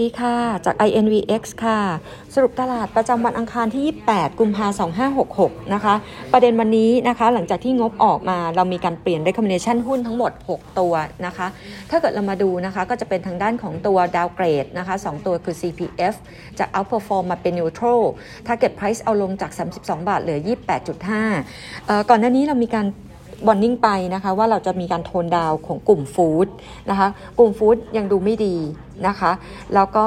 ดีค่ะ จาก INVX ค่ะ สรุปตลาดประจำวันอังคารที่ 28 กุมภา2566 นะคะ ประเด็นวันนี้นะคะ หลังจากที่งบออกมาเรามีการเปลี่ยน recommendation หุ้นทั้งหมด 6 ตัวนะคะ ถ้าเกิดเรามาดูนะคะ ก็จะเป็นทางด้านของตัว downgrade นะคะ 2 ตัวคือ CPF จาก outperform มาเป็น neutral target price เอาลงจาก 32 บาทเหลือ 28.5 ก่อนหน้านี้เรามีการ บอนนิ่งไปนะคะว่าเราจะมีการโทนดาวของกลุ่มฟู้ดนะคะกลุ่มฟู้ดยังดูไม่ดีนะคะแล้วก็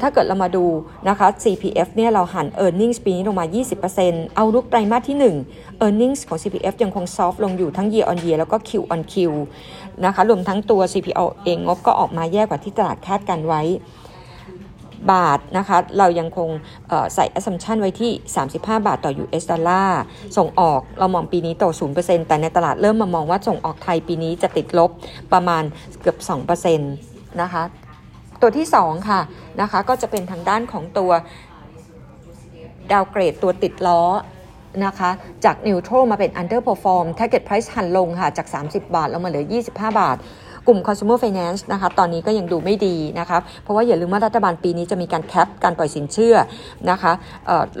ถ้าเกิดเรามาดูนะคะ CPF เนี่ยเราหัน e a r n i n g ปีนี้ลงมา 20%เอาลุกไตรมาสที่ 1 e a r n i n g ของ CPF ยังคงซอฟลงอยู่ทั้ง year on year แล้วก็ Q on Q นะคะรวมทั้งตัว CPO เองงบก็ออกมาแย่กว่าที่ตลาดคาดการไว้ บาทนะคะเรายังคงใส่ assumption ไว้ที่ 35 บาทต่อ US ดอลลาร์ส่งออกเรามองปีนี้โต 0%แต่ในตลาดเริ่มมามองว่าส่งออกไทยปีนี้จะติดลบประมาณเกือบ 2%นะคะตัวที่ 2 ค่ะนะคะก็จะเป็นทางด้านของตัวดาวเกรดตัวติดล้อนะคะจากนิวโตรมาเป็น underperform target price หันลงค่ะจาก 30 บาทลงมาเหลือ 25 บาท กลุ่ม consumer finance นะคะตอนนี้ก็ยังดูไม่ดีนะคะเพราะว่าอย่าลืมว่ารัฐบาลปีนี้จะมีการแคปการปล่อยสินเชื่อนะคะ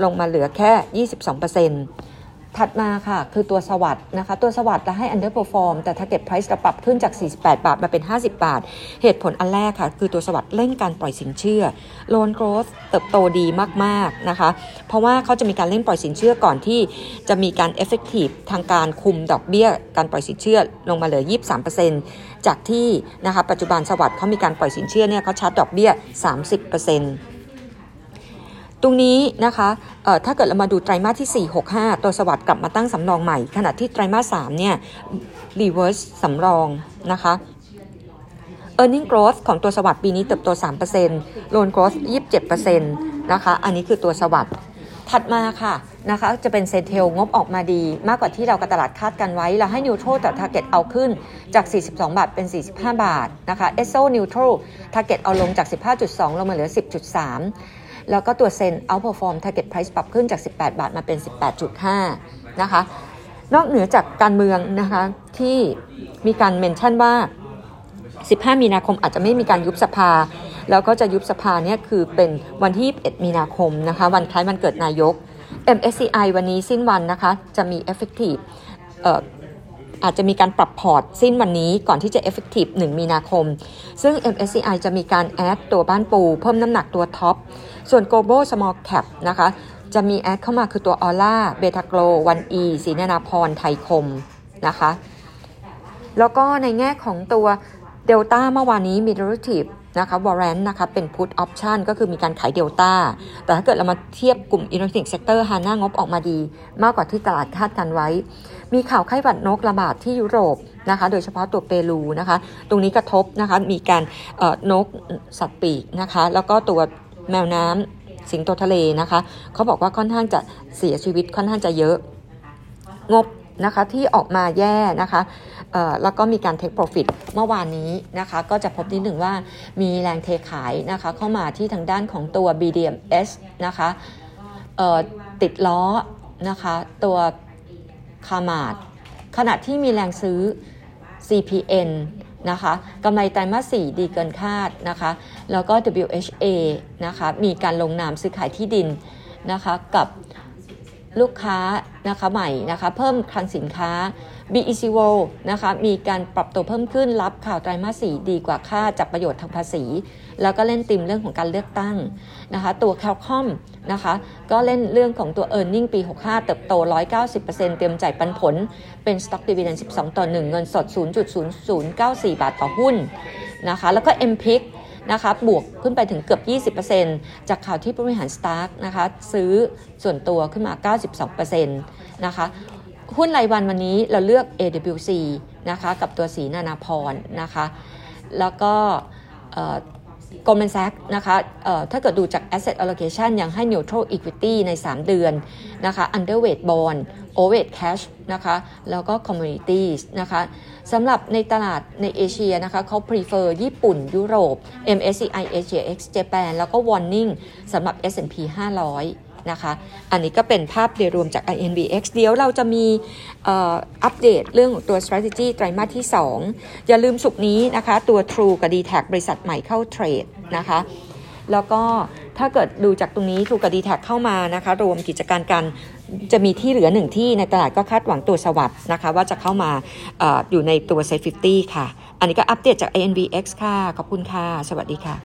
ลงมาเหลือแค่ 22% ถัดมาค่ะ คือตัวสวัสด์นะคะ ตัวสวัสด์จะให้ underperform แต่ target price จะปรับขึ้นจาก 48 บาท มาเป็น 50 บาท เหตุผลอันแรกค่ะ คือตัวสวัสด์เร่งการปล่อยสินเชื่อ loan growth เติบโตดีมาก ๆ นะคะ เพราะว่าเขาจะมีการเร่งปล่อยสินเชื่อก่อนที่จะมีการ effective ทางการคุมดอกเบี้ย การปล่อยสินเชื่อลงมาเหลือ 23%จากที่นะคะปัจจุบันสวัสด์เขามีการปล่อยสินเชื่อเนี่ยเขาชาร์จดอกเบี้ย 30% ตรงนี้นะคะถ้าเกิดเรามาดูไตรมาสที่ 4 6 5 ตัว SAWAD กลับมาตั้งสำรองใหม่ ขณะที่ไตรมาส3เนี่ย reverse สำรองนะคะ e a r n i n g growth ของตัวสวัสด์ปีนี้เติบโต 3% loan growth 27%นะคะ อันนี้คือตัว SAWAD ถัดมาค่ะนะคะจะเป็น CENTEL งบออกมาดีมากกว่าที่เรากับตลาดคาดกันไว้ เราให้ neutral แต่ target เอาขึ้นจาก 42 บาทเป็น 45 บาทนะคะเอสโซ neutral target เอาลงจาก 15.2 ลงมาเหลือ 10.3 แล้วก็ตัว ZEN outperform target price ปรับขึ้นจาก 18 บาทมาเป็น 18.5 นะคะ นอกเหนือจากการเมืองนะคะที่มีการ mention ว่า 15 มีนาคมอาจจะไม่มีการยุบสภา แล้วก็จะยุบสภาเนี่ยคือเป็นวันที่ 21 มีนาคมนะคะ วันคล้ายวันเกิดนายก MSCI วันนี้สิ้นวันนะคะ จะมี effective อาจจะมีการปรับพอร์ตสิ้นวันนี้ก่อนที่จะ effective 1 มีนาคม ซึ่ง MSCI จะมีการ add ตัวบ้านปู เพิ่มน้ำหนักตัวท็อป ส่วน global small cap นะคะ จะมี add เข้ามาคือตัวออร่าเบทาโกร ONEE ศรีนานาพรไทยคมนะคะ แล้วก็ในแง่ของตัวเดลต้าเมื่อวานนี้มี derivative นะคะ warrant นะคะเป็น put option ก็คือมีการขายเดลต้าแต่ถ้าเกิดเรามาเทียบกลุ่ม electronic sector HANA งบออกมาดี มากกว่าที่ตลาดคาดกันไว้ มีข่าวไข้หวัดนกระบาดที่ยุโรปนะคะ โดยเฉพาะตัวเปรูนะคะ ตรงนี้กระทบนะคะ มีการนกสัตว์ปีกนะคะ แล้วก็ตัวแมวน้ำสิงโตทะเลนะคะ เขาบอกว่าค่อนข้างจะเสียชีวิตค่อนข้างจะเยอะ งบนะคะที่ออกมาแย่นะคะ แล้วก็มีการเทคโปรฟิตเมื่อวานนี้นะคะก็จะพบนิดหนึ่งว่ามีแรงเทขายนะคะเข้ามาที่ทางด้านของตัว BDMs นะคะติดล้อนะคะตัวคามาดขณะที่มีแรงซื้อ CPN นะคะกำไรไตรมาส4ดีเกินคาดนะคะแล้วก็ WHA นะคะมีการลงนามซื้อขายที่ดินนะคะกับลูกค้านะคะใหม่นะคะเพิ่มคลังสินค้า BEC World นะคะมีการปรับตัวเพิ่มขึ้นรับข่าวไตรมาสสีดีกว่าค่าจับประโยชน์ทางภาษี แล้วก็เล่นติมเรื่องของการเลือกตั้งนะคะตัว c a l c o m นะคะก็เล่นเรื่องของตัว e a r n i n g ปี 65 เติบโต 190%เตรียมจ่ายปันผลเป็น Stock Dividend 12 ต่อ 1 เงินสด 0.0094 บาทต่อหุ้นนะคะแล้วก็ MPIC นะคะบวกขึ้นไปถึงเกือบ 20%จากข่าวที่ผู้บริหารสตาร์กนะคะซื้อส่วนตัวขึ้นมา 92%นะคะ หุ้นรายวันวันนี้เราเลือก AWC นะคะกับตัวสีนานาพรนะคะแล้วก็ Goldman Sachs นะคะถ้าเกิดดูจาก asset allocation ยังให้ neutral equity ใน 3 เดือนนะคะ underweight bond overweight cash นะคะแล้วก็ commodities นะคะสำหรับในตลาดในเอเชียนะคะเขา prefer ญี่ปุ่น ยุโรป MSCI Asia X Japan แล้วก็ warning สำหรับ S&P 500 นะคะ อันนี้ก็เป็นภาพโดยรวมจาก INBX เดี๋ยวเราจะมีอัปเดตเรื่องของตัว strategy ไตรมาสที่ 2 อย่าลืมสุกนี้นะคะ ตัว True กับ d t แทบริษัทใหม่เข้าเทรดนะคะ แล้วก็ถ้าเกิดดูจากตรงนี้ถูกกับดีแท็เข้ามานะคะ รวมกิจการกันจะมีที่เหลือหนึ่งที่ในตลาดก็คาดหวังตัวสวัสด์นะคะ ว่าจะเข้ามาออยู่ในตัว Safe 50ค่ะ อันนี้ก็อัปเดตจาก ANVX ค่ะ ขอบคุณค่ะ สวัสดีค่ะ